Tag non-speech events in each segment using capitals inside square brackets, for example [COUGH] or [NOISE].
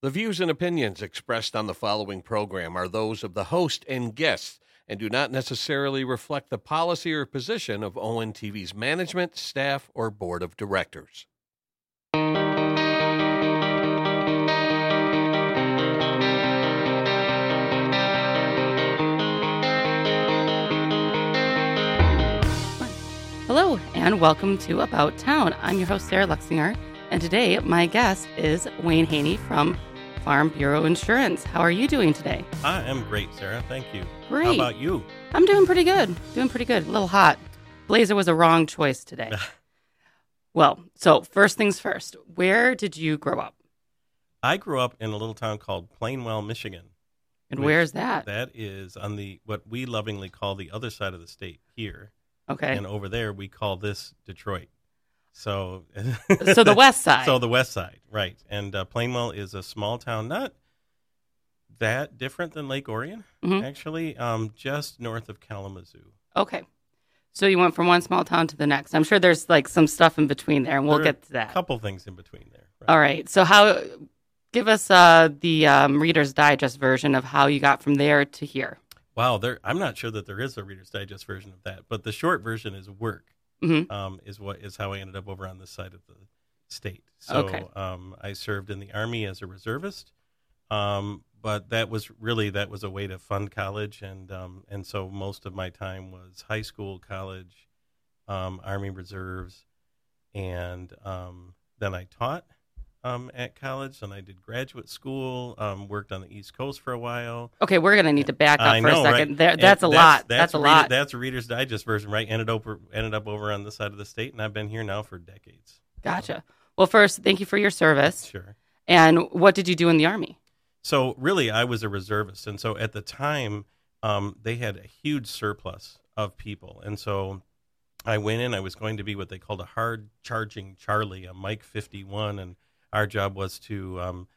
The views and opinions expressed on the following program are those of the host and guests and do not necessarily reflect the policy or position of ONTV's management, staff, or board of directors. Hello, and welcome to About Town. I'm your host, Sarah Luxinger, and today my guest is Wayne Haney from Farm Bureau Insurance. How are you doing today? I am great, Sarah. Thank you. Great. How about you? I'm doing pretty good. Doing pretty good. A little hot. Blazer was a wrong choice today. [LAUGHS] well, so first things first, where did you grow up? I grew up in a little town called Plainwell, Michigan. And where's that? That is on the what we lovingly call the other side of the state here, Okay. and over there we call this Detroit. So, [LAUGHS] so the west [LAUGHS] side. So the west side, right? And uh, Plainwell is a small town, not that different than Lake Orion, Mhm. actually, um, just north of Kalamazoo. okay. So you went from one small town to the next. I'm sure there's like some stuff in between there, and we'll There get to that. A couple things in between there. right? All right. So how? Give us uh, the um, Reader's Digest version of how you got from there to here. Wow, there. I'm not sure that there is a Reader's Digest version of that, but the short version is work. Mhm. Um, is what is how I ended up over on this side of the state. So Okay. um, I served in the army as a reservist, um, but that was really that was a way to fund college, and um, and so most of my time was high school, college, um, army reserves, and um, then I taught um, at college, and I did graduate school, um, worked on the East Coast for a while. Okay, we're gonna need to back up I for know, a second. right? There, that's a lot. That's, a Reader- lot. That's a Reader's Digest version, right? Ended up ended up over on this side of the state, and I've been here now for decades. Gotcha. Well, first, thank you for your service. Sure. And what did you do in the army? So really, I was a reservist, and so at the time, um, they had a huge surplus of people, and so I went in. I was going to be what they called a hard charging Charlie, a Mike fifty one, and our job was to um,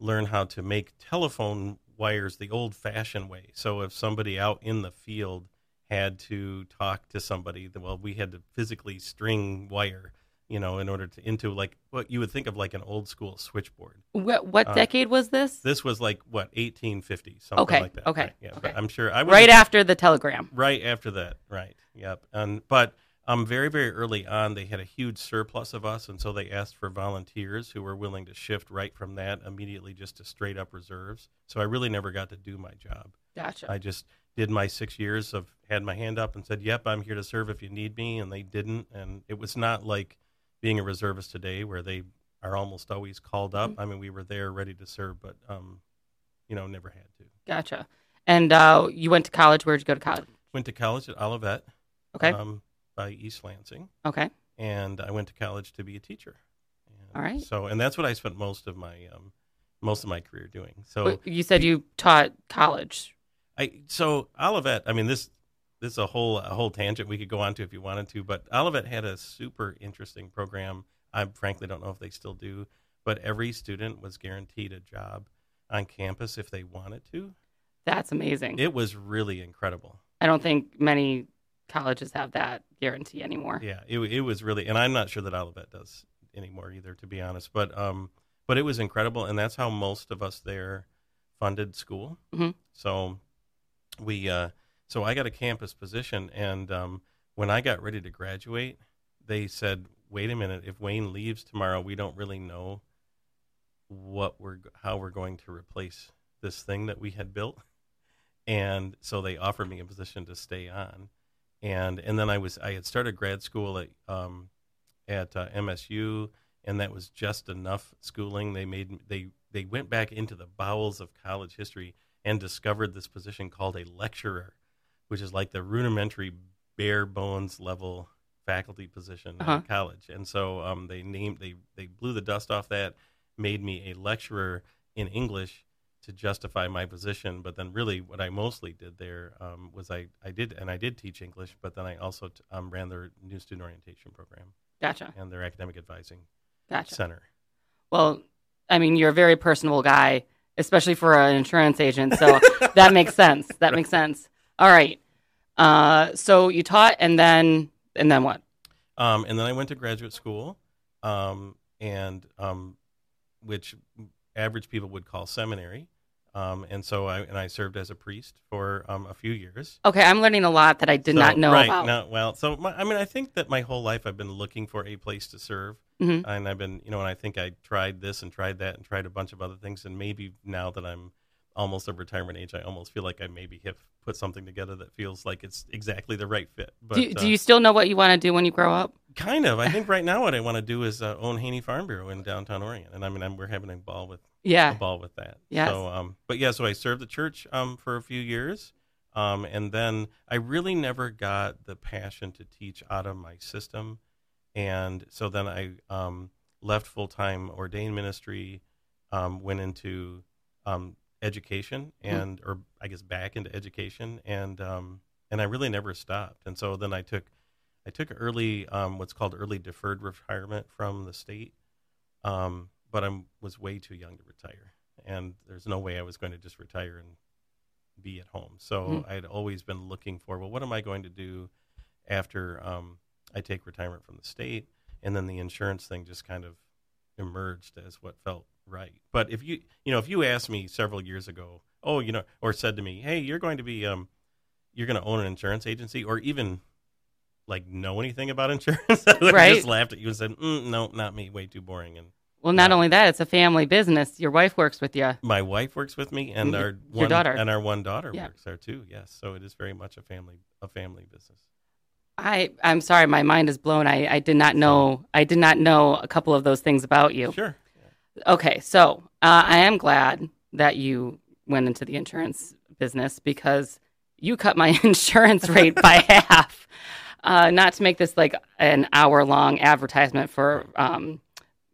learn how to make telephone wires the old fashioned way. So if somebody out in the field had to talk to somebody, well, we had to physically string wire, you know, in order to into like what you would think of like an old school switchboard. What, what Uh, decade was this? This was like what 1850, something Okay, like that. okay, right? Yeah, okay. but I'm sure I Right after the telegram. right after that. Right. Yep. And but um, very very early on, they had a huge surplus of us, and so they asked for volunteers who were willing to shift right from that immediately just to straight up reserves. So I really never got to do my job. Gotcha. I just did my six years of had my hand up and said, "Yep, I'm here to serve if you need me," and they didn't. And it was not like being a reservist today, where they are almost always called up. Mm-hmm. I mean, we were there ready to serve, but um, you know, never had to. Gotcha. And uh, you went to college. Where'd you go to college? Went to college at Olivet, Okay. um, by East Lansing, okay. and I went to college to be a teacher. And All right. So, and that's what I spent most of my um, most of my career doing. So, Wait, you said you taught college. I so Olivet. I mean this this is a whole a whole tangent we could go on to if you wanted to, but Olivet had a super interesting program. I frankly don't know if they still do, but every student was guaranteed a job on campus if they wanted to. That's amazing. It was really incredible. I don't think many colleges have that guarantee anymore. Yeah, it it was really, and I'm not sure that Olivet does anymore either, to be honest. But um, but it was incredible, and that's how most of us there funded school. Mhm. So we, uh, so I got a campus position, and um, when I got ready to graduate, they said, "Wait a minute, if Wayne leaves tomorrow, we don't really know what we're how we're going to replace this thing that we had built." And so they offered me a position to stay on and and then I was I had started grad school at um, at uh, MSU, and that was just enough schooling. They made they they went back into the bowels of college history and discovered this position called a lecturer, which is like the rudimentary bare bones level faculty position Uh-huh. in college. And so um, they named they they blew the dust off that, made me a lecturer in English to justify my position. But then, really, what I mostly did there um, was I, I did and I did teach English, but then I also t- um, ran their new student orientation program Gotcha. and their academic advising Gotcha. center. Well, I mean, you're a very personable guy, especially for an insurance agent. So [LAUGHS] that makes sense. That makes sense. All right. Uh, so you taught, and then and then what? Um, and then I went to graduate school, um, and um, which average people would call seminary. Um, and so I and I served as a priest for um, a few years. Okay, I'm learning a lot that I did So- not know right, about. no, well, so my, I mean, I think that my whole life I've been looking for a place to serve, Mhm. and I've been, you know, and I think I tried this and tried that and tried a bunch of other things, and maybe now that I'm almost of retirement age, I almost feel like I maybe have put something together that feels like it's exactly the right fit. But do, uh, do you still know what you want to do when you grow up? Kind of? I think [LAUGHS] right now what I want to do is uh, own Haney Farm Bureau in downtown Orion, and I mean, I'm, we're having a ball with yeah a Yeah. ball with that. Yes. So, um, but yeah, so I served the church um, for a few years. Um, and then I really never got the passion to teach out of my system. And so then I um, left full time ordained ministry, um, went into um, education and, or I guess back into education. And, um, and I really never stopped. And so then I took, I took early, um, what's called early deferred retirement from the state. Um, but I was way too young to retire, and there's no way I was going to just retire and be at home. So Mhm. I'd always been looking for, well, what am I going to do after um, I take retirement from the state? And then the insurance thing just kind of emerged as what felt right. But if you, you know, if you asked me several years ago, oh, you know, or said to me, hey, you're going to be, um, you're going to own an insurance agency, or even like know anything about insurance, [LAUGHS] I Right. just laughed at you and said, mm, no, not me, way too boring. And Well, not Yeah. only that, it's a family business. Your wife works with you. my wife works with me, and our your one, daughter. and our one daughter Yeah. works there too. Yes, so it is very much a family a family business. I I'm sorry, my mind is blown. I I did not know I did not know a couple of those things about you. Sure. Okay, so uh, I am glad that you went into the insurance business because you cut my [LAUGHS] insurance rate by [LAUGHS] half. Uh, not to make this like an hour long advertisement for um,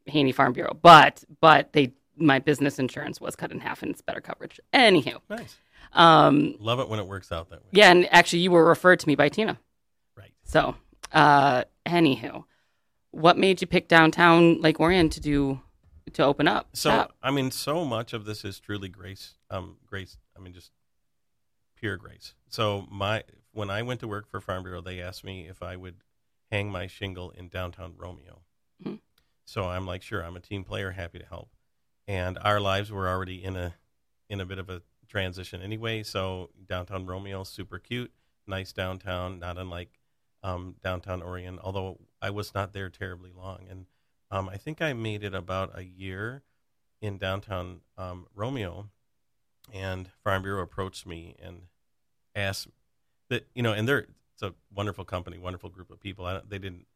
Haney Farm Bureau, but but they my business insurance was cut in half and it's better coverage. Anywho, Nice. um, Love it when it works out that way. yeah, and actually you were referred to me by Tina. Right. So, uh, anywho, what made you pick downtown Lake Orion to do to open up? So shop? I mean, so much of this is truly grace. Um, grace. I mean, just pure grace. So my when I went to work for Farm Bureau, they asked me if I would hang my shingle in downtown Romeo. Mhm. So I'm like, sure, I'm a team player, happy to help. And our lives were already in a in a bit of a transition anyway. So downtown Romeo, super cute, nice downtown, not unlike um, downtown Orion. Although I was not there terribly long, and um, I think I made it about a year in downtown um, Romeo, and Farm Bureau approached me and asked that you know, and they're it's a wonderful company, wonderful group of people. I don't, they didn't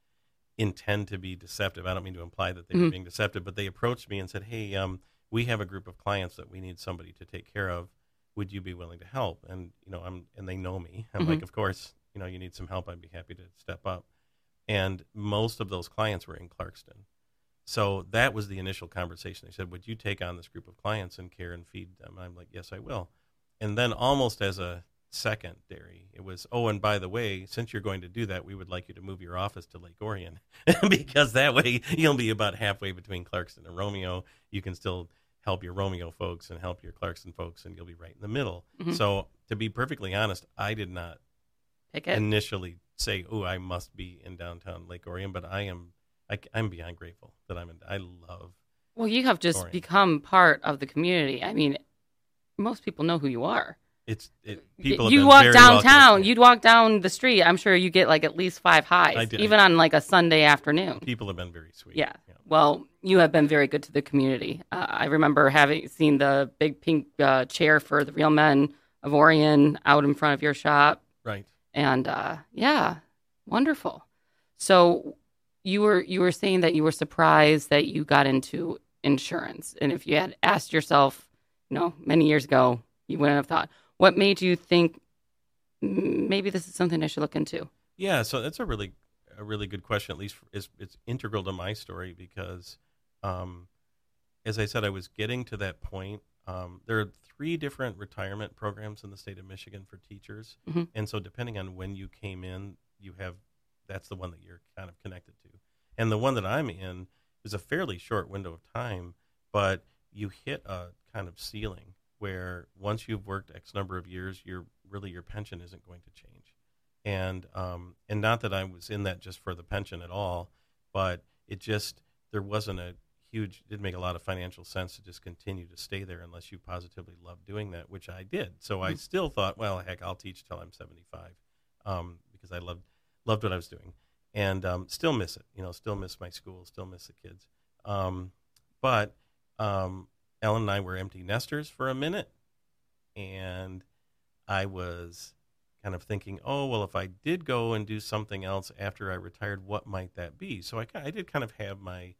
intend to be deceptive. I don't mean to imply that they were Mhm. being deceptive, but they approached me and said, "Hey, um, we have a group of clients that we need somebody to take care of. Would you be willing to help?" And you know, I'm and they know me. I'm Mhm. like, "Of course, you know, you need some help. I'd be happy to step up." And most of those clients were in Clarkston. So that was the initial conversation. They said, "Would you take on this group of clients and care and feed them?" I'm like, "Yes, I will." And then almost as a secondary, it was, "Oh, and by the way, since you're going to do that, we would like you to move your office to Lake Orion [LAUGHS] because that way you'll be about halfway between Clarkston and Romeo. You can still help your Romeo folks and help your Clarkston folks, and you'll be right in the middle." Mhm. So, to be perfectly honest, I did not pick it. initially say, "Oh, I must be in downtown Lake Orion," but I am. I, am beyond grateful that I'm in. I love. well, you have just Orion. become part of the community. I mean, most people know who you are. It's it, people. you walk downtown, you'd walk down the street. I'm sure you get like at least five I highs, did. even on like a Sunday afternoon. People have been very sweet. Yeah. Well, you have been very good to the community. Uh, I remember having seen the big pink uh, chair for the Real Men of Orion out in front of your shop, Right. and uh, yeah, wonderful. So you were you were saying that you were surprised that you got into insurance, and if you had asked yourself, you know, many years ago, you wouldn't have thought. What made you think "Mm, maybe this is something I should look into? Yeah. So that's a really a really good question. At least it's it's integral to my story because, um, as I said, I was getting to that point. Um, there are three different retirement programs in the state of Michigan for teachers, Mhm. and so depending on when you came in, you have that's the one that you're kind of connected to. And the one that I'm in is a fairly short window of time, but you hit a kind of ceiling where once you've worked X number of years, your really your pension isn't going to change. And um, and not that I was in that just for the pension at all, but it just there wasn't a huge. Didn't make a lot of financial sense to just continue to stay there unless you positively love doing that, which I did. So I still thought, well, heck, I'll teach till I'm 75, um, because I loved loved what I was doing, and um, still miss it. You know, still miss my school, still miss the kids. Um, but um, Ellen and I were empty nesters for a minute, and I was kind of thinking, oh, well, if I did go and do something else after I retired, what might that be? So I, I did kind of have my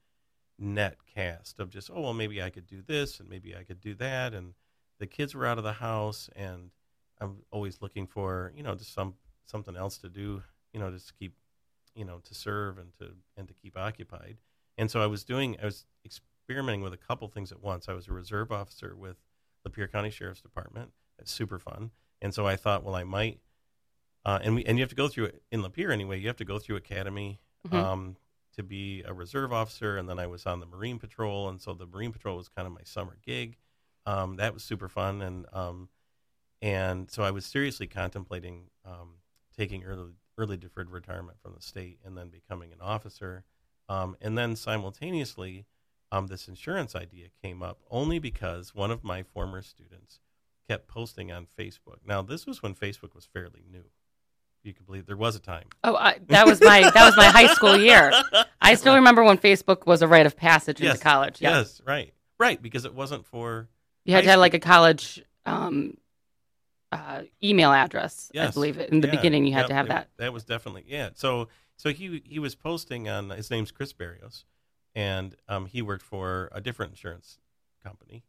net cast of just, oh, well, maybe I could do this and maybe I could do that. And the kids were out of the house, and I'm always looking for, you know, just some something else to do, you know, just to keep, you know, to serve and to and to keep occupied. And so I was doing, I was experimenting with a couple things at once. I was a reserve officer with Lapeer County Sheriff's Department. It's super fun. And so I thought, well, I might, uh, and we and you have to go through it in Lapeer anyway. You have to go through academy Mhm. um, to be a reserve officer, and then I was on the Marine Patrol, and so the Marine Patrol was kind of my summer gig. Um, that was super fun, and um, and so I was seriously contemplating um, taking early early deferred retirement from the state and then becoming an officer, um, and then simultaneously, um, this insurance idea came up only because one of my former students kept posting on Facebook. Now this was when Facebook was fairly new. You can believe there was a time. Oh, I, that was my that was my high school year. [LAUGHS] I still remember when Facebook was a rite of passage Yes, into college. Yeah. Yes, right, right, because it wasn't for You had to have like a college um, uh, email address. I Yes. believe in the Yeah, beginning you had yep, to have it- that. That was definitely yeah. So so he he was posting on his name's Chris Barrios, and um, he worked for a different insurance company,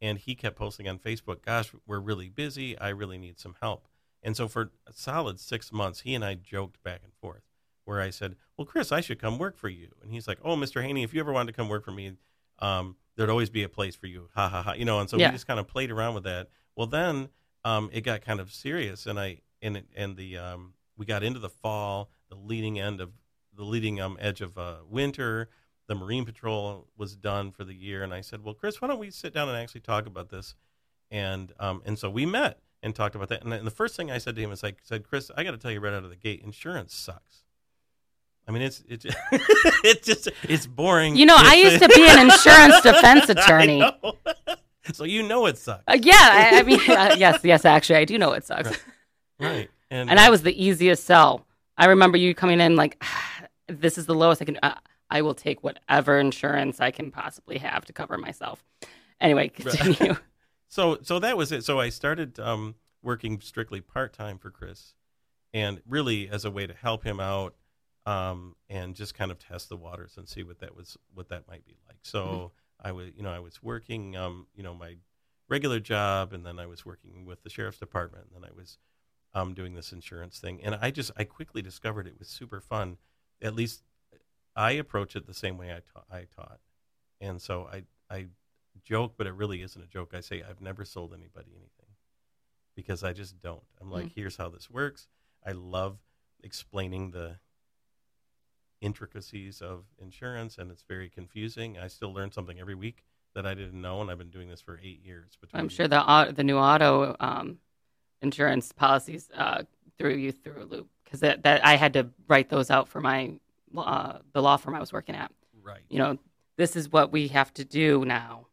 and he kept posting on Facebook, "Gosh, we're really busy. I really need some help." And so for a solid six months, he and I joked back and forth, where I said, "Well, Chris, I should come work for you," and he's like, "Oh, Mr. Haney, if you ever wanted to come work for me." Um, there'd always be a place for you, ha ha ha, you know. And so Yeah. we just kind of played around with that. Well, then um, it got kind of serious, and I and and the um, we got into the fall, the leading end of the leading um, edge of uh, winter. The Marine Patrol was done for the year, and I said, "Well, Chris, why don't we sit down and actually talk about this?" And um, and so we met and talked about that. And, and the first thing I said to him is, I said, "Chris, I got to tell you right out of the gate, insurance sucks. I mean, it's it's [LAUGHS] it's just it's boring. You know, I used to be an [LAUGHS] insurance defense attorney. [LAUGHS] so you know it sucks, Uh, yeah, I, I mean, uh, yes, yes, actually, I do know it sucks. right? And, And I was the easiest sell. I remember you coming in like, [SIGHS] this is the lowest I can. I will take whatever insurance I can possibly have to cover myself. Anyway, continue. [LAUGHS] so so that was it. So I started um, working strictly part time for Chris, and really as a way to help him out, um, and just kind of test the waters and see what that was what that might be like. So I was you know I was working um, you know my regular job, and then I was working with the sheriff's department, and then I was um, doing this insurance thing, and I just I quickly discovered it was super fun. At least I approach it the same way I taught. I taught, and so I I joke, but it really isn't a joke. I say I've never sold anybody anything because I just don't. I'm like, here's how this works. I love explaining the intricacies of insurance, and it's very confusing. I still learn something every week that I didn't know, and I've been doing this for eight years. I'm sure the au- the new auto um, insurance policies uh, threw you through a loop because that, that I had to write those out for my uh, the law firm I was working at. right. You know, this is what we have to do now.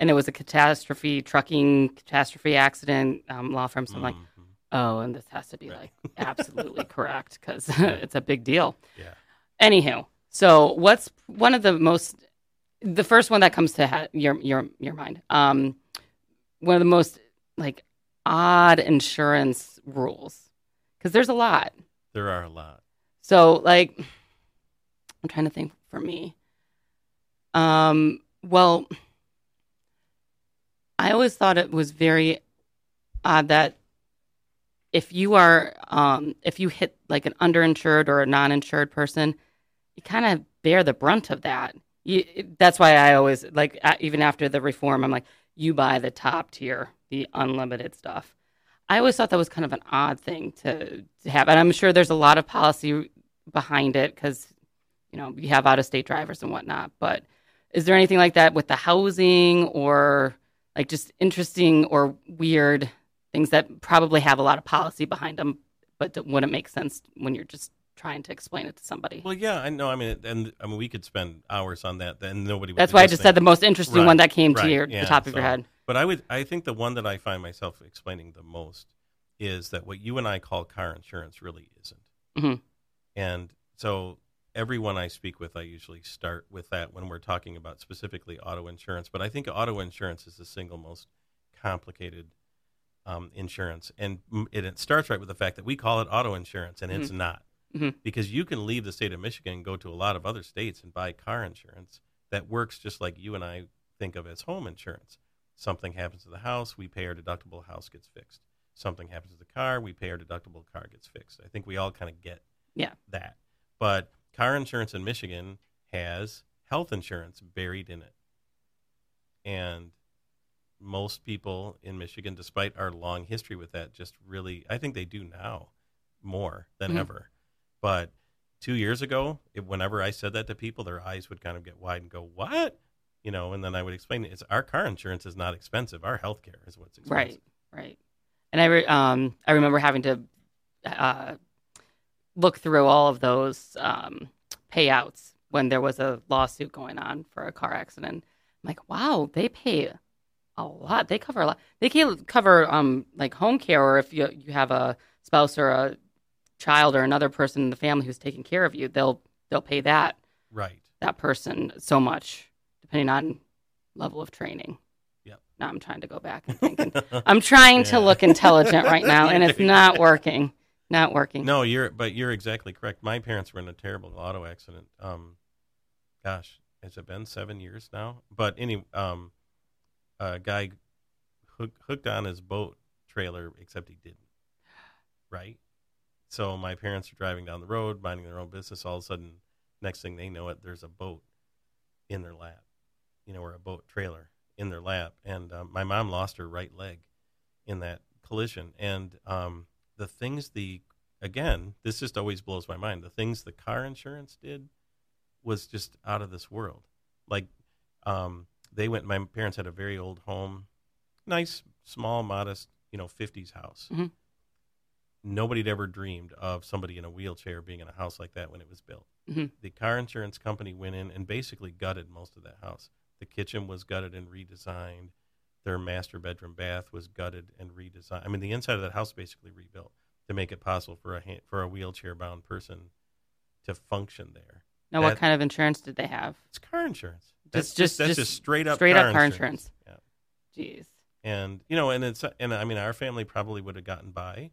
And it was a catastrophe, trucking catastrophe accident um, law firm. So I'm like, oh, and this has to be Right. like absolutely [LAUGHS] correct because [LAUGHS] it's a big deal. Yeah. Anywho, so what's one of the most, the first one that comes to ha- your your your mind? Um, one of the most like odd insurance rules because there's a lot. There are a lot. So like, I'm trying to think for me. Um, well, I always thought it was very odd that if you are, um, if you hit like an underinsured or a non-insured person, you kind of bear the brunt of that. You, that's why I always like, even after the reform, I'm like, you buy the top tier, the unlimited stuff. I always thought that was kind of an odd thing to, to have, and I'm sure there's a lot of policy behind it because you know you have out of state drivers and whatnot. But is there anything like that with the housing or like just interesting or weird things that probably have a lot of policy behind them, but wouldn't make sense when you're just trying to explain it to somebody. Well, yeah, I know. I mean, and I mean, we could spend hours on that. Then nobody. Would That's why I just said the most interesting Right, one that came to your yeah, the top of your head. But I would, I think the one that I find myself explaining the most is that what you and I call car insurance really isn't. Mhm. And so everyone I speak with, I usually start with that when we're talking about specifically auto insurance. But I think auto insurance is the single most complicated um, insurance, and it, it starts right with the fact that we call it auto insurance, and it's not. Mhm. Because you can leave the state of Michigan and go to a lot of other states and buy car insurance that works just like you and I think of as home insurance. Something happens to the house, we pay our deductible, house gets fixed. Something happens to the car, we pay our deductible, car gets fixed. I think we all kind of get Yeah. that. But car insurance in Michigan has health insurance buried in it. And most people in Michigan, despite our long history with that, just really, I think they do now more than Mhm. ever. But two years ago, it, whenever I said that to people, their eyes would kind of get wide and go, "What?" You know, and then I would explain. It's our car insurance is not expensive. Our health care is what's expensive. Right, right. And I re- um I remember having to uh, look through all of those um, payouts when there was a lawsuit going on for a car accident. I'm like, wow, they pay a lot. They cover a lot. They can cover um like home care, or if you you have a spouse or a child or another person in the family who's taking care of you, they'll they'll pay that Right. that person so much, depending on level of training. Yep. Now I'm trying to go back and think. and- [LAUGHS] I'm trying to look intelligent right now, and it's [LAUGHS] not working. Not working. No, you're but you're exactly correct. My parents were in a terrible auto accident. Um, gosh, has it been seven years now? But any um, a guy hook, hooked on his boat trailer, except he didn't. Right. So my parents are driving down the road, minding their own business. All of a sudden, next thing they know, it there's a boat in their lap, you know, or a boat trailer in their lap, and um, my mom lost her right leg in that collision, and um, the things the again this just always blows my mind the things the car insurance did was just out of this world. Like um, they went my parents had a very old home nice small modest you know 50s house. Mhm. nobody had ever dreamed of somebody in a wheelchair being in a house like that when it was built. Mhm. the car insurance company went in and basically gutted most of that house. The kitchen was gutted and redesigned their master bedroom bath was gutted and redesigned. I mean, the inside of that house basically rebuilt to make it possible for a for a wheelchair bound person to function there. now, what kind of insurance did they have? It's car insurance. That's Just- just, that's just just straight up straight car up car insurance. Yeah. Jeez. And you know, and it's and I mean, our family probably would have gotten by.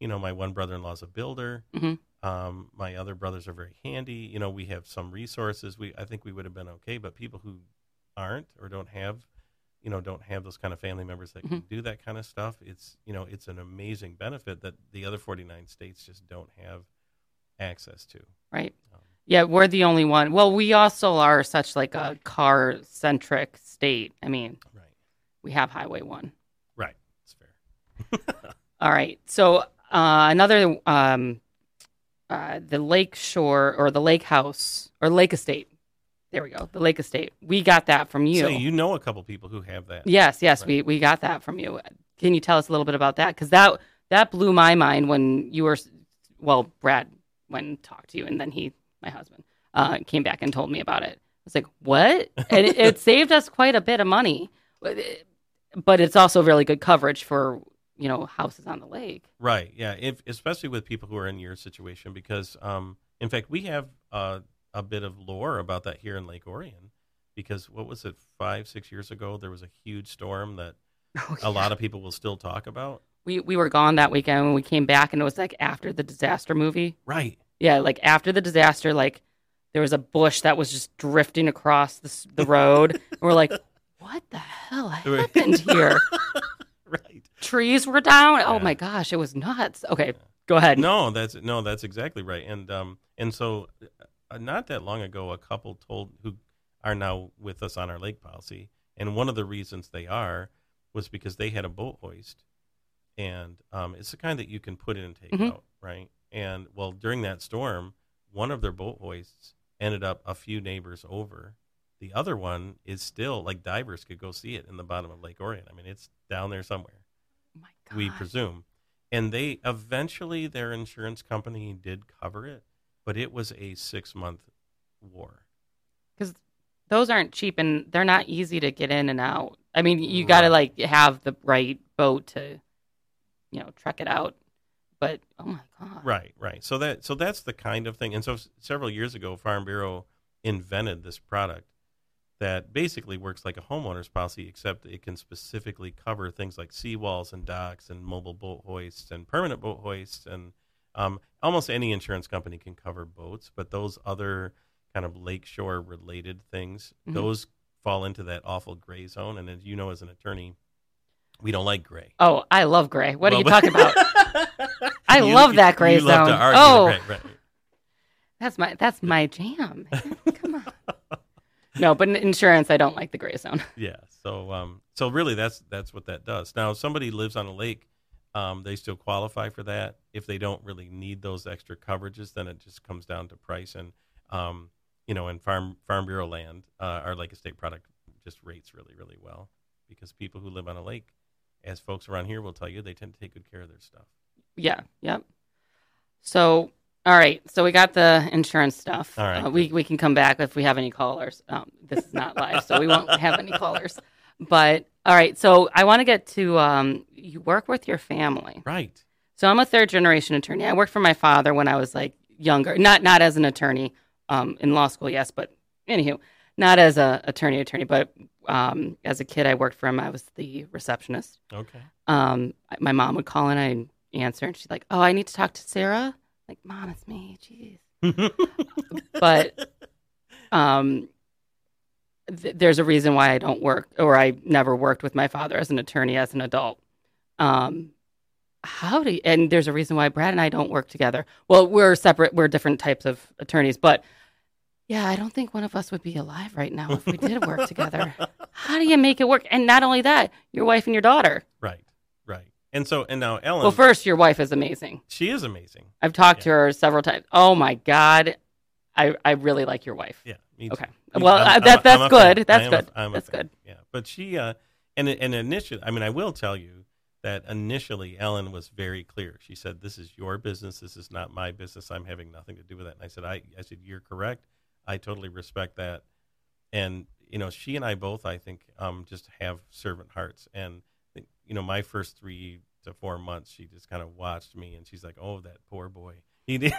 You know, my one brother-in-law's a builder. Mhm. Um, my other brothers are very handy. You know, we have some resources. We I think we would have been okay. But people who aren't or don't have, you know, don't have those kind of family members that can do that kind of stuff. It's you know, it's an amazing benefit that the other 49 states just don't have access to. Right. Um, Yeah, we're the only one. Well, we also are such like a car centric state. I mean, right. we have Highway One. Right. It's fair. [LAUGHS] All right. So uh, another um, uh, the Lake Shore or the Lake House or Lake Estate. There we go. The Lake Estate. We got that from you. Say, you know a couple people who have that. Yes, yes, Right. we we got that from you. Can you tell us a little bit about that? Because that that blew my mind when you were, well, Brad went and talked to you, and then he, my husband, uh, came back and told me about it. I was like, what? and it, it [LAUGHS] saved us quite a bit of money, but but it's also really good coverage for you know houses on the lake. Right. Yeah. If especially with people who are in your situation, because um, in fact, we have uh, a bit of lore about that here in Lake Orion. Because what was it, five, six years ago, there was a huge storm that [LAUGHS] a lot of people will still talk about. We we were gone that weekend when we came back, and it was like after the disaster movie. Right. Yeah, like after the disaster, like there was a bush that was just drifting across the, the [LAUGHS] road. and we're like, what the hell [LAUGHS] happened here? Right. Trees were down. Oh my gosh, it was nuts. Okay, go ahead. No, that's no, that's exactly right. And um, and so not that long ago, a couple told who are now with us on our lake policy, and one of the reasons they are was because they had a boat hoist, and um, it's the kind that you can put in and take Mhm. out, right? And well, during that storm, one of their boat hoists ended up a few neighbors over. The other one is still like divers could go see it in the bottom of Lake Orion. I mean, it's down there somewhere Oh we presume. And they eventually, their insurance company did cover it, but it was a six month war. because those aren't cheap and they're not easy to get in and out. I mean, you got to like have the right boat to, you know, trek it out. But oh my god, Right, right. So that so that's the kind of thing. And so s- several years ago, Farm Bureau invented this product that basically works like a homeowner's policy, except it can specifically cover things like seawalls and docks and mobile boat hoists and permanent boat hoists and um, almost any insurance company can cover boats, but those other kind of lakeshore related things, Mhm. those fall into that awful gray zone. And as you know, as an attorney, we don't like gray. Oh, I love gray. What are you Well, talking about? [LAUGHS] I You- love that gray love zone. argue Oh. right. That's my that's my jam. [LAUGHS] Come on. No, but in insurance, I don't like the gray zone. [LAUGHS] Yeah. So um so really that's that's what that does. Now if somebody lives on a lake, um, they still qualify for that. If they don't really need those extra coverages, then it just comes down to price and um, you know, in farm farm bureau land, uh, our lake estate product just rates really, really well because people who live on a lake, as folks around here will tell you, they tend to take good care of their stuff. Yeah. Yep. So, all right. So we got the insurance stuff. All right. Uh, we we can come back if we have any callers. Um, this is not live, so we won't have any callers. But all right. So I want to get to um, you work with your family. Right. So I'm a third generation attorney. I worked for my father when I was like younger, not not as an attorney um, in law school, yes, but anywho, not as a attorney attorney, but um, as a kid, I worked for him. I was the receptionist. Okay. Um, my mom would call and I'd answer, and she's like, "Oh, I need to talk to Sarah." Like, mom, it's me. Jeez. [LAUGHS] But um, th- there's a reason why I don't work, or I never worked with my father as an attorney as an adult. Um, how do you, and there's a reason why Brad and I don't work together. Well, we're separate. We're different types of attorneys, but yeah, I don't think one of us would be alive right now if we did work together. [LAUGHS] How do you make it work? And not only that, your wife and your daughter. right. Right. And so and now Ellen Well, first, your wife is amazing. she is amazing. I've talked to her several times. Oh my god, I I really like your wife. Yeah. Me Okay. Well, I'm- uh, I'm that- that's I'm good. fan. That's I am a- good. A That's good. Yeah. But she uh and and initially I mean I will tell you that initially Ellen was very clear. She said this is your business. This is not my business. I'm having nothing to do with that. And I said I I said you're correct. I totally respect that. And you know, she and I both I think um just have servant hearts and you know, my first 3 to 4 months she just kind of watched me and she's like, "Oh, that poor boy." He did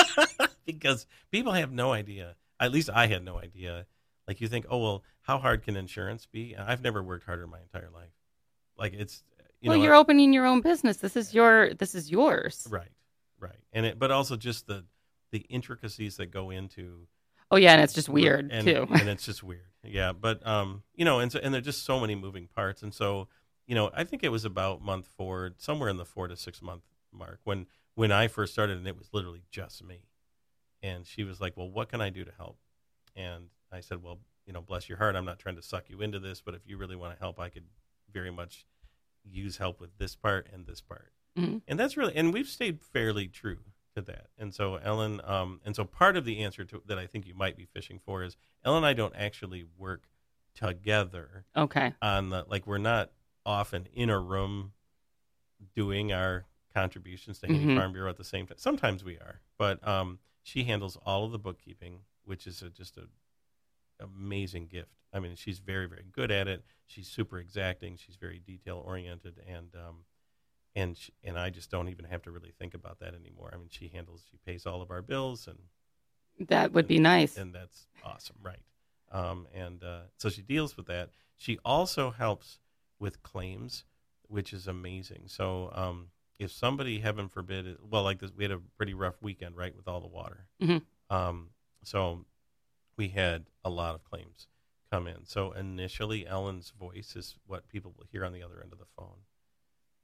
[LAUGHS] because people have no idea. At least I had no idea. Like you think, oh well, how hard can insurance be? I've never worked harder in my entire life. Like it's you well, know you're opening your own business. This is your this is yours. right, right, and it, but also just the the intricacies that go into Oh yeah, and it's just weird and, too. and it's just weird. Yeah, but um, you know, and so, and there's just so many moving parts, and so you know, I think it was about month four, somewhere in the four to six month mark when when I first started, and it was literally just me. And she was like, "Well, what can I do to help?" And I said, "Well, you know, bless your heart, I'm not trying to suck you into this, but if you really want to help, I could very much use help with this part and this part." Mhm. And that's really, and we've stayed fairly true to that. And so Ellen, um, and so part of the answer to that I think you might be fishing for is Ellen and I don't actually work together okay. on the like we're not often in a room doing our contributions to Mhm. Farm Bureau at the same time. Sometimes we are, but um, she handles all of the bookkeeping, which is a, just a amazing gift. I mean, she's very very good at it. She's super exacting. She's very detail oriented, and um, and sh and I just don't even have to really think about that anymore. I mean, she handles, she pays all of our bills, and That would be nice. and that's awesome, right? Um, and uh, so she deals with that. She also helps with claims, which is amazing. So um, if somebody, heaven forbid, well, like this, we had a pretty rough weekend, right, with all the water. Mhm. Um, so we had a lot of claims come in. So initially, Ellen's voice is what people will hear on the other end of the phone.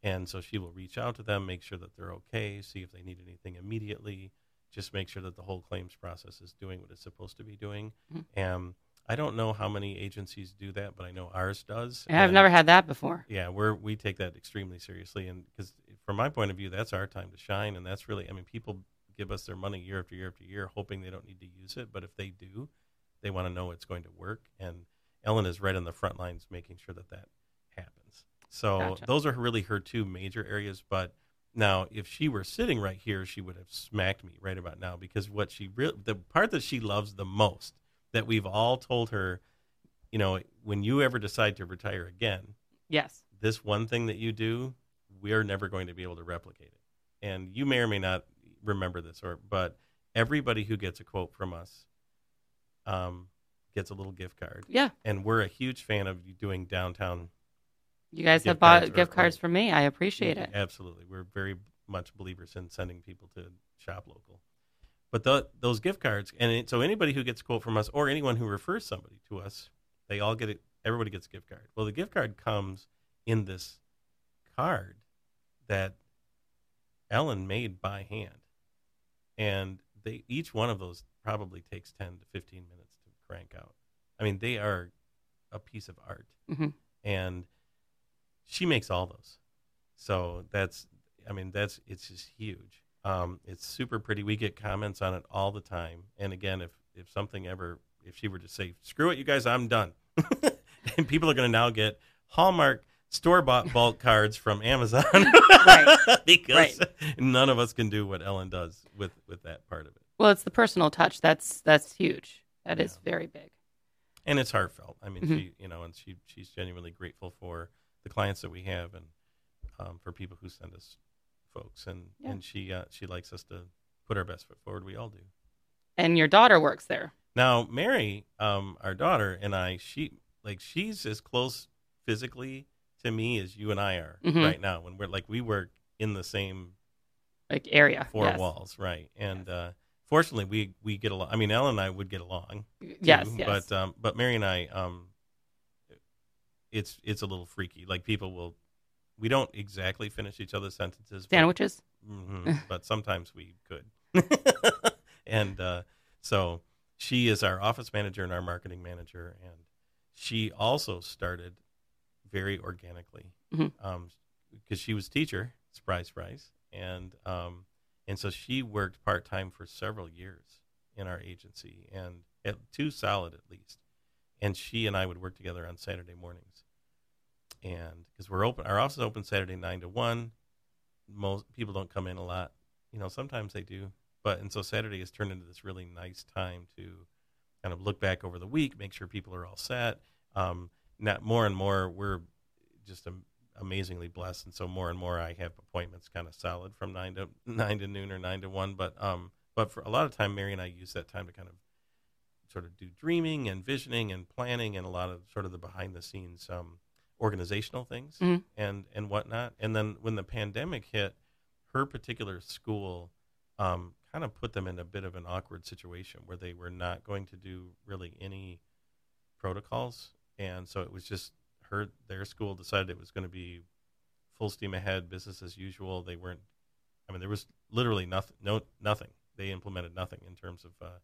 And so she will reach out to them, make sure that they're okay, see if they need anything immediately, just make sure that the whole claims process is doing what it's supposed to be doing. Mhm. And I don't know how many agencies do that, but I know ours does. I've And- never had that before. yeah, we're we take that extremely seriously, and because from my point of view, that's our time to shine, and that's really, I mean, people give us their money year after year after year, hoping they don't need to use it, but if they do, they want to know it's going to work, and Ellen is right on the front lines, making sure that that happens. So Gotcha. those are really her two major areas, but Now, if she were sitting right here, she would have smacked me right about now because what she re- the part that she loves the most that we've all told her, you know, when you ever decide to retire again, Yes. this one thing that you do, we're never going to be able to replicate it. And you may or may not remember this, or but everybody who gets a quote from us um, gets a little gift card, Yeah. and we're a huge fan of you doing downtown. You guys have bought cards are- gift cards are- for me. I appreciate it. Absolutely, we're very much believers in sending people to shop local. But the, those gift cards, and it, so anybody who gets a quote from us, or anyone who refers somebody to us, they all get it. Everybody gets a gift card. Well, the gift card comes in this card that Ellen made by hand, and they each one of those probably takes ten to fifteen minutes to crank out. I mean, they are a piece of art, Mhm. and she makes all those. So that's, I mean, that's it's just huge. Um, it's super pretty. We get comments on it all the time. And again, if if something ever, if she were to say, "Screw it, you guys, I'm done," [LAUGHS] and people are going to now get Hallmark store bought bulk cards from Amazon, [LAUGHS] Right. [LAUGHS] because Right. none of us can do what Ellen does with with that part of it. Well, it's the personal touch. That's that's huge. That is very big. and it's heartfelt. I mean, Mhm. she, you know, and she she's genuinely grateful for the clients that we have and um, for people who send us folks, and Yeah. and she uh, she likes us to put our best foot forward. We all do. And your daughter works there. Now, Mary, um, our daughter, and I, she like she's as close physically to me as you and I are Mhm. right now. When we're like we work in the same Like area. four yes. walls, right? And uh, fortunately, we we get along. I mean, Ellen and I would get along. Yes, yes. But um, but Mary and I, um, it's it's a little freaky. Like people will, we don't exactly finish each other's sentences. but- Sandwiches. Mhm, [LAUGHS] but sometimes we could. [LAUGHS] and uh, so she is our office manager and our marketing manager, and she also started very organically because she was teacher, surprise, surprise, and um, and so she worked part time for several years in our agency, and at two solid at least. And she and I would work together on Saturday mornings, and because we're open, our office is open Saturday nine to one most people don't come in a lot. You know, sometimes they do, but and so Saturday has turned into this really nice time to kind of look back over the week, make sure people are all set. Um, more and more, we're just am- amazingly blessed, and so more and more, I have appointments kind of solid from nine to [LAUGHS] nine to noon or nine to one. But um, but for a lot of time, Mary and I use that time to kind of sort of do dreaming and visioning and planning and a lot of sort of the behind the scenes um, organizational things Mhm. and and whatnot. And then when the pandemic hit, her particular school um, kind of put them in a bit of an awkward situation where they were not going to do really any protocols, and so it was just her their school decided it was going to be full steam ahead, business as usual. They weren't. I mean, there was literally nothing. No, nothing. They implemented nothing in terms of uh,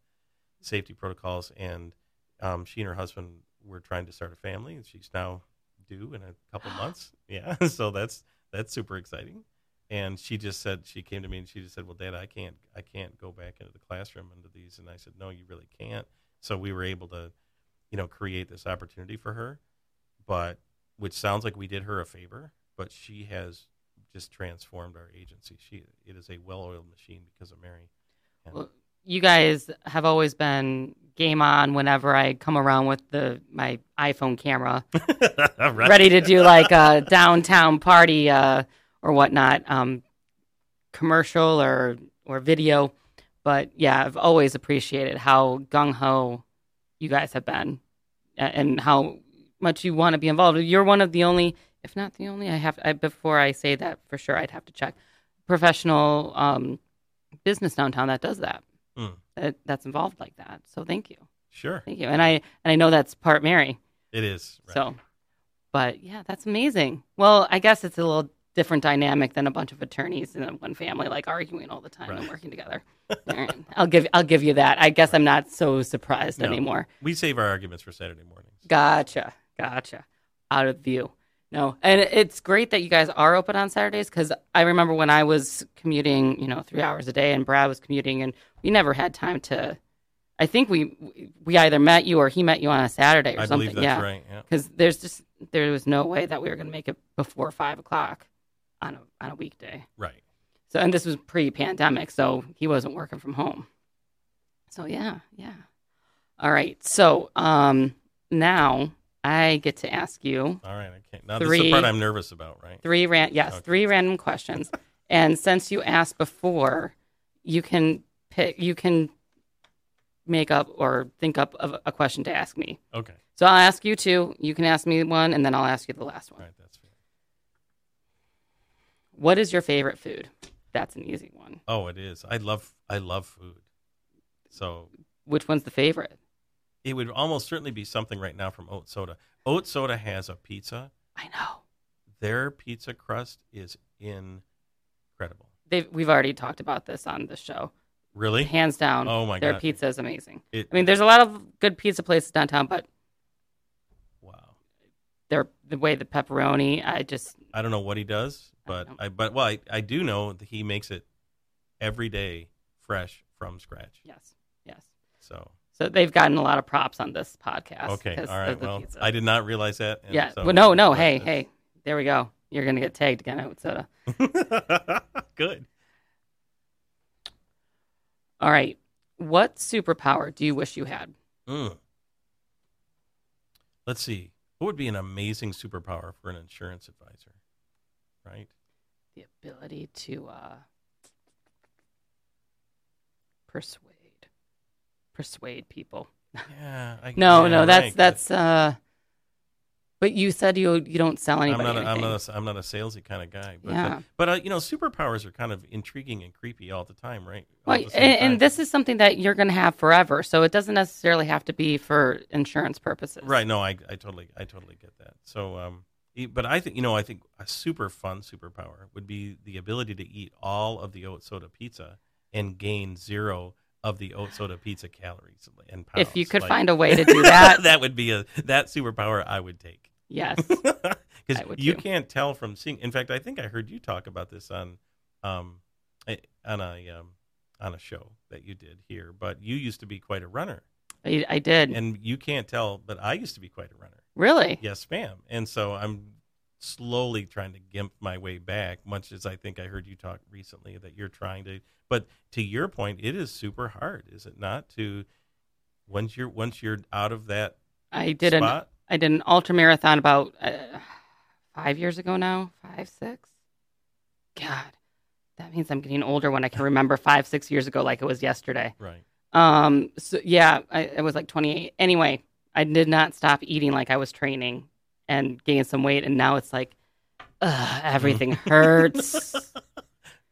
safety protocols, and um, she and her husband were trying to start a family, and she's now due in a couple [GASPS] months. Yeah, [LAUGHS] so that's that's super exciting. And she just said she came to me and she just said, "Well, Dad, I can't I can't go back into the classroom into these." And I said, "No, you really can't." So we were able to, you know, create this opportunity for her, but which sounds like we did her a favor, but she has just transformed our agency. She it is a well-oiled machine because of Mary. And- Well, you guys have always been game on whenever I come around with the my iPhone camera, [LAUGHS] Right. ready to do like a downtown party uh, or whatnot, um, commercial or or video. But yeah, I've always appreciated how gung ho you guys have been, and how much you want to be involved. You're one of the only, if not the only, I have I, before I say that for sure, I'd have to check professional um, business downtown that does that. Mm. That that's involved like that. So thank you, Sure, thank you, and I and I know that's part Mary. it is. right. So, but yeah, that's amazing. Well, I guess it's a little different dynamic than a bunch of attorneys in one family like arguing all the time and working together. Right. I'll give I'll give you that. I guess I'm not so surprised No. anymore. we save our arguments for Saturday mornings. Gotcha, gotcha. Out of view. No, and it's great that you guys are open on Saturdays because I remember when I was commuting, you know, three hours a day, and Brad was commuting, and we never had time to. I think we we either met you or he met you on a Saturday or I something. yeah. right. Yeah. because there's just there was no way that we were going to make it before five o'clock on a on a weekday. Right. So, and this was pre-pandemic, so he wasn't working from home. So yeah, yeah. All right. So um, now I get to ask you All right, I can't. Now this is the part I'm nervous about, right? three ran yes, Okay. three random questions. [LAUGHS] and since you asked before, you can pick you can make up or think up of a question to ask me. Okay, So I'll ask you two, you can ask me one, and then I'll ask you the last one. right, that's fair. What is your favorite food? That's an easy one. Oh, it is. I love I love food. So Which one's the favorite? It would almost certainly be something right now from Oat Soda. Oat Soda has a pizza. I know. Their pizza crust is incredible. They've, we've already talked about this on the show. Really? Hands down, Oh my their God. Their pizza is amazing. It, I mean, there's a lot of good pizza places downtown, but wow. their the way the pepperoni, I just I don't know what he does, but don't- I, but well, I, I do know that he makes it every day fresh from scratch. yes, yes. So So they've gotten a lot of props on this podcast. Okay, all right. Well, pizza. I did not realize that. yeah. so- well, no, no. Hey, it's- hey. There we go. You're gonna get tagged again Oat Soda. [LAUGHS] Good. All right. What superpower do you wish you had? Mm. Let's see. What would be an amazing superpower for an insurance advisor? Right? The ability to uh, persuade, persuade people. Yeah. I, [LAUGHS] No, yeah, no, that's right, that's. uh But you said you you don't sell anything. I'm anybody. not. A, I'm not. A, I'm not a salesy kind of guy. But, Yeah. But, but uh, you know, superpowers are kind of intriguing and creepy all the time, right? All Well, at the same and, time. and this is something that you're going to have forever, so it doesn't necessarily have to be for insurance purposes. Right. No, I, I totally, I totally get that. So, um, but I think you know, I think a super fun superpower would be the ability to eat all of the oat soda pizza and gain zero of the oat soda pizza calories and pounds. If you could find a way to [LAUGHS] do that, that would be a that superpower I would take. yes. [LAUGHS] Because you too. can't tell from seeing. In fact, I think I heard you talk about this on, um, on a um, on a show that you did here. But you used to be quite a runner, I, I did. and you can't tell. But I used to be quite a runner. really? Yes, ma'am. And so I'm slowly trying to gimp my way back, much as I think I heard you talk recently that you're trying to. But to your point, it is super hard, is it not? To once you're once you're out of that I did an. I did an ultra marathon about uh, five years ago now, five six. God, that means I'm getting older when I can remember [LAUGHS] five six years ago like it was yesterday. Right. Um. So yeah, I, I was like 28. Anyway, I did not stop eating like I was training and gain some weight, and now it's like, ugh, everything [LAUGHS] hurts. [LAUGHS]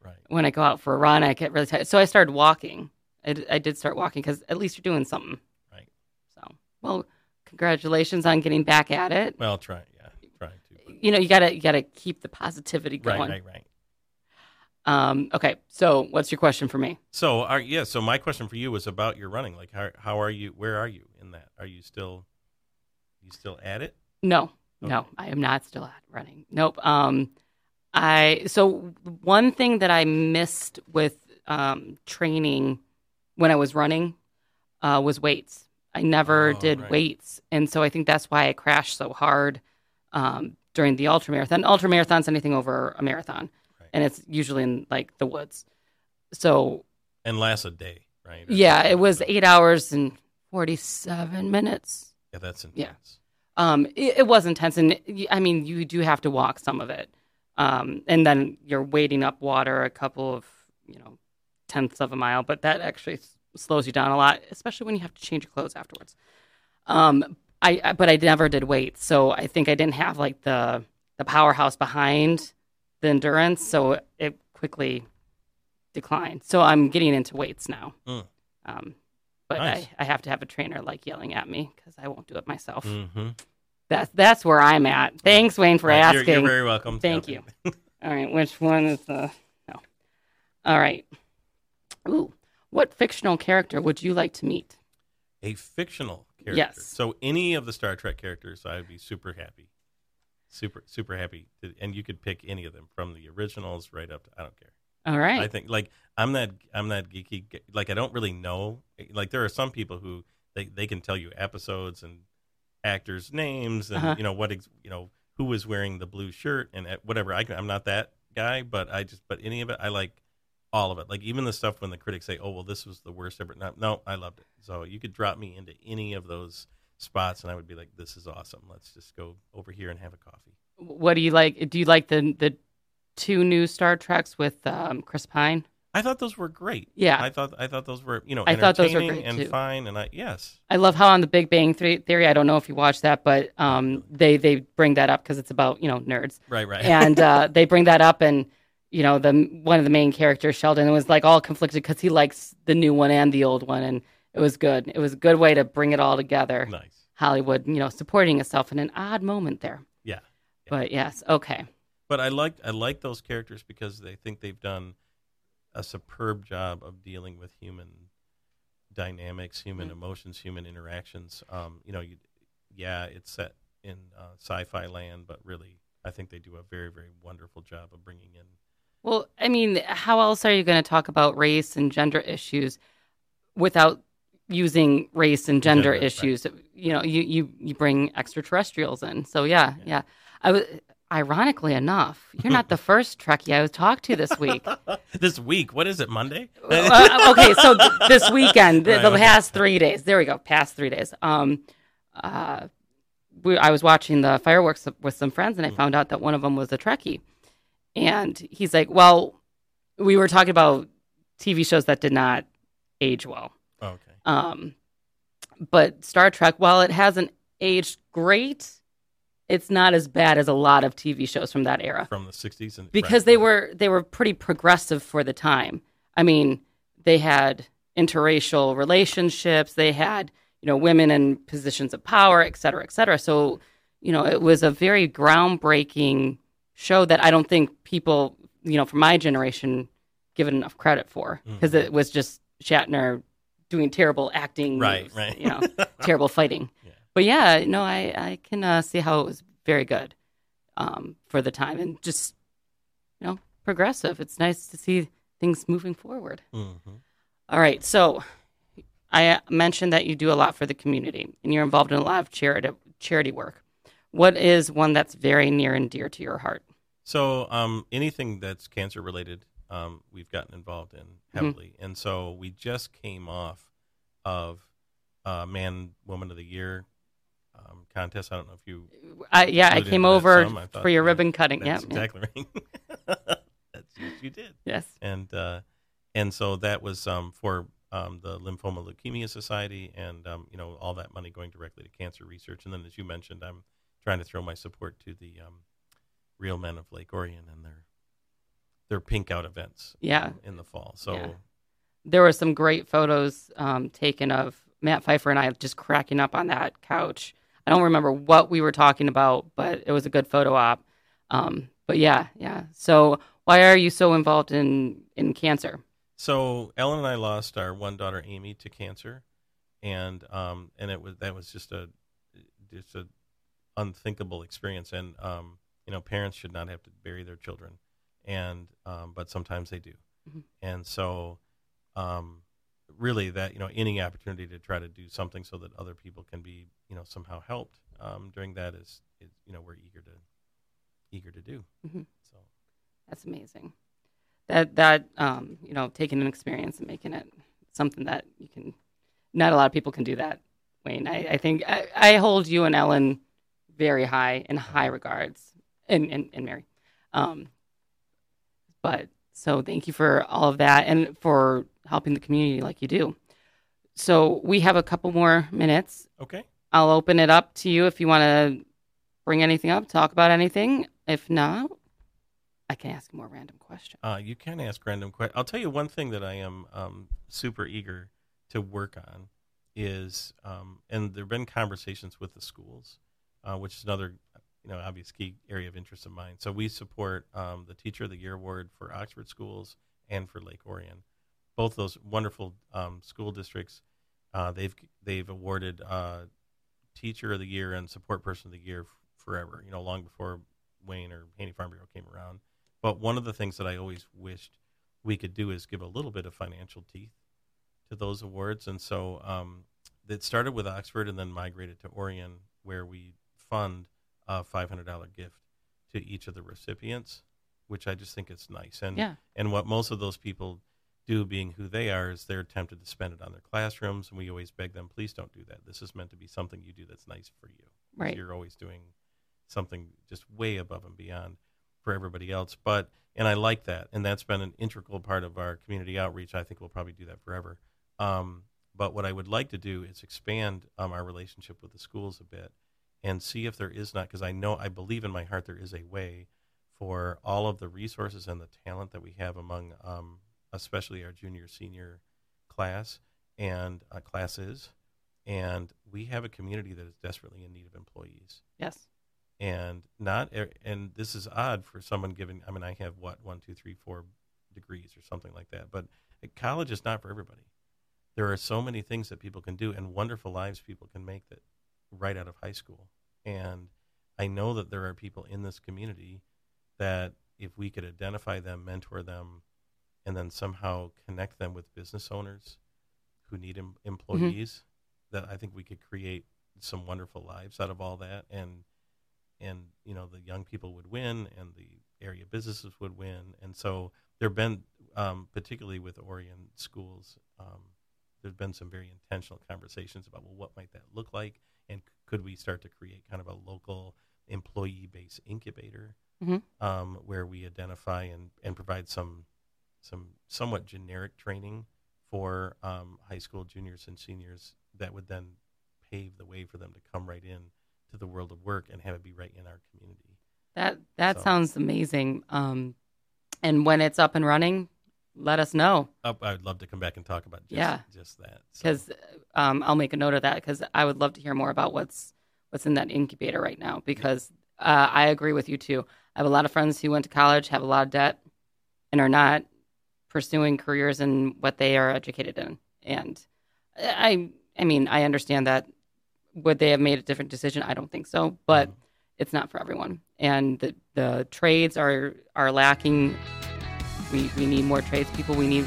Right. when I go out for a run, I get really tired. So I started walking. I, d- I did start walking because at least you're doing something. Right. So, well, congratulations on getting back at it. Well, try. Yeah, trying to. but- You know, you gotta you gotta keep the positivity going. Right. Right. Right. Um. Okay. So, what's your question for me? So, are, yeah. So, my question for you was about your running. Like, how how are you? Where are you in that? Are you still? You still at it? No, no, I am not still at running. Nope. Um, I so one thing that I missed with um, training when I was running uh, was weights. I never Oh, did right. weights, and so I think that's why I crashed so hard um, during the ultra marathon. Ultra marathon's anything over a marathon, Right. and it's usually in like the woods. So And lasts a day, right? Yeah, it was eight hours and forty-seven minutes. Yeah, that's intense. Yeah. Um, it, it was intense, and I mean, you do have to walk some of it, um, and then you're wading up water a couple of you know tenths of a mile, but that actually s- slows you down a lot, especially when you have to change your clothes afterwards. Um, I, I but I never did weights, so I think I didn't have like the the powerhouse behind the endurance, so it quickly declined. So I'm getting into weights now. Mm. Um, but Nice. I, I have to have a trainer like yelling at me because I won't do it myself. Mm-hmm. That's that's where I'm at. Thanks, Wayne, for You're, asking. you're very welcome. Thank you. All right, which one is the no? All right. Ooh, what fictional character would you like to meet? A fictional character. Yes. So any of the Star Trek characters, I would be super happy. Super, super happy. To, and you could pick any of them from the originals right up to, I don't care. All right. I think like I'm that I'm that geeky like I don't really know like there are some people who they, they can tell you episodes and actors names and Uh-huh. you know what ex, you know who was wearing the blue shirt and uh, whatever I can, I'm not that guy but I just but any of it I like all of it. Like even the stuff when the critics say, "Oh, well, this was the worst ever." No, no, I loved it. So you could drop me into any of those spots, and I would be like, "This is awesome. Let's just go over here and have a coffee." What do you like? Do you like the the two new Star Treks with um, Chris Pine? I thought those were great. Yeah. I thought I thought those were you know I thought those were great, and too. fine, and I yes, I love how on the Big Bang Theory. I don't know if you watched that, but um, they they bring that up because it's about you know nerds, right, right, [LAUGHS] and uh, they bring that up, and you know the one of the main characters, Sheldon, was like all conflicted because he likes the new one and the old one, and it was good. It was a good way to bring it all together. nice. Hollywood, you know, supporting itself in an odd moment there. Yeah. But yes, okay. But I like I like those characters because they think they've done a superb job of dealing with human dynamics, human Mm. emotions, human interactions. Um, you know, you, yeah, it's set in uh, sci-fi land, but really, I think they do a very very wonderful job of bringing in. Well, I mean, how else are you going to talk about race and gender issues without using race and gender, Gender, right. issues? You know, you, you you bring extraterrestrials in. So yeah, yeah. I was ironically enough, you're not the first Trekkie I was talked to this week. [LAUGHS] this week, what is it? Monday? Uh, okay, so th- this weekend, the, Right, the okay. past three days. There we go. Past three days. Um, uh, we, I was watching the fireworks with some friends, and I Mm. found out that one of them was a Trekkie, and he's like, "Well, we were talking about TV shows that did not age well, Oh, okay. um, but Star Trek, while it hasn't aged great." It's not as bad as a lot of TV shows from that era From the '60s and because right, they right. were they were pretty progressive for the time. I mean, they had interracial relationships, they had you know women in positions of power, et cetera, et cetera. So you know it was a very groundbreaking show that I don't think people you know from my generation give it enough credit for because Mhm. it was just Shatner doing terrible acting, right, moves, right. you know, terrible fighting. [LAUGHS] Yeah. But yeah, no, I I can uh, see how it was very good um, for the time and just you know progressive. It's nice to see things moving forward. Mhm. All right, so I uh, mentioned that you do a lot for the community and you're involved in a lot of charity charity work. What is one that's very near and dear to your heart? So um, anything that's cancer related, um, we've gotten involved in Mm-hmm. heavily, and so we just came off of uh, Man Woman of the Year um, contest. I don't know if you I, yeah, I came over some, I thought, for your yeah, ribbon cutting. Yeah, that's exactly right. [LAUGHS] that's yes, you did, yes. and uh, and so that was um, for um, the Lymphoma Leukemia Society, and um, you know all that money going directly to cancer research. And then, as you mentioned, I'm trying to throw my support to the um, Real Men of Lake Orion and their their pink out events Yeah. um, in the fall. So Yeah. There were some great photos um, taken of Matt Pfeiffer and I just cracking up on that couch. I don't remember what we were talking about, but it was a good photo op. Um, but yeah, yeah. So why are you so involved in in cancer? So Ellen and I lost our one daughter Amy to cancer, and um and it was that was just a just a unthinkable experience. And um you know parents should not have to bury their children, and um but sometimes they do, Mhm. and so um really that you know any opportunity to try to do something so that other people can be you know somehow helped um during that is, is you know we're eager to eager to do. Mhm. So That's amazing. That that um, you know, taking an experience and making it something that you can. Not a lot of people can do that, Wayne. I, I think I, I hold you and Ellen very high in high regards, and and, and Mary. Um, but so thank you for all of that and for helping the community like you do. So we have a couple more minutes. okay. I'll open it up to you if you want to bring anything up, talk about anything. If not, I can ask more random questions. Uh, you can ask random questions. I'll tell you one thing that I am um, super eager to work on is, um, and there have been conversations with the schools, uh, which is another, you know, obvious key area of interest of mine. So we support um, the Teacher of the Year award for Oxford schools and for Lake Orion, both those wonderful um, school districts. Uh, they've they've awarded uh, Teacher of the Year and Support Person of the Year f- forever. You know, long before Wayne or Haney Farm Bureau came around. But one of the things that I always wished we could do is give a little bit of financial teeth to those awards. And so um, it started with Oxford and then migrated to Orion, where we fund a $500 gift to each of the recipients. which I just think it's nice. And Yeah. and what most of those people do, being who they are, is they're tempted to spend it on their classrooms, and we always beg them, please don't do that. This is meant to be something you do that's nice for you. Right. You're always doing something just way above and beyond for everybody else. But and I like that, and that's been an integral part of our community outreach. I think we'll probably do that forever. Um, but what I would like to do is expand um, our relationship with the schools a bit and see if there is not because I know I believe in my heart there is a way for all of the resources and the talent that we have among um, especially our junior senior class and uh, classes. And we have a community that is desperately in need of employees. Yes. and not and this is odd for someone giving i mean i have what one two three four degrees or something like that but college is not for everybody. There are so many things that people can do and wonderful lives people can make that right out of high school. And i know that there are people in this community that if we could identify them mentor them and then somehow connect them with business owners who need em- employees that i think we could create some wonderful lives out of all that. And and you know the young people would win and the area businesses would win. And so there have been um, particularly with orion schools um, there's been some very intentional conversations about well what might that look like and c- could we start to create kind of a local employee based incubator Mhm. um, where we identify and, and provide some some somewhat generic training for um, high school juniors and seniors that would then pave the way for them to come right in to the world of work and have it be right in our community. That that So- sounds amazing. Um, and when it's up and running, let us know Uh, I would love to come back and talk about just, Yeah. just that. So, because um, I'll make a note of that because I would love to hear more about what's what's in that incubator right now. Because uh, I agree with you too. I have a lot of friends who went to college, have a lot of debt, and are not pursuing careers in what they are educated in. And I, I mean, I understand that. Would they have made a different decision? I don't think so, but Mhm. it's not for everyone. And the, the trades are are lacking. We we need more tradespeople. We need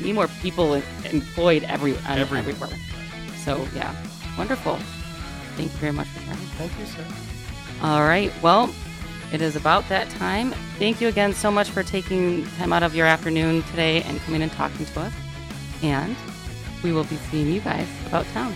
we need more people employed every on- Everywhere. everywhere. So yeah, wonderful. Thank you very much for sharing. thank you, sir. All right. Well, it is about that time. Thank you again so much for taking time out of your afternoon today and coming and talking to us. And we will be seeing you guys about town.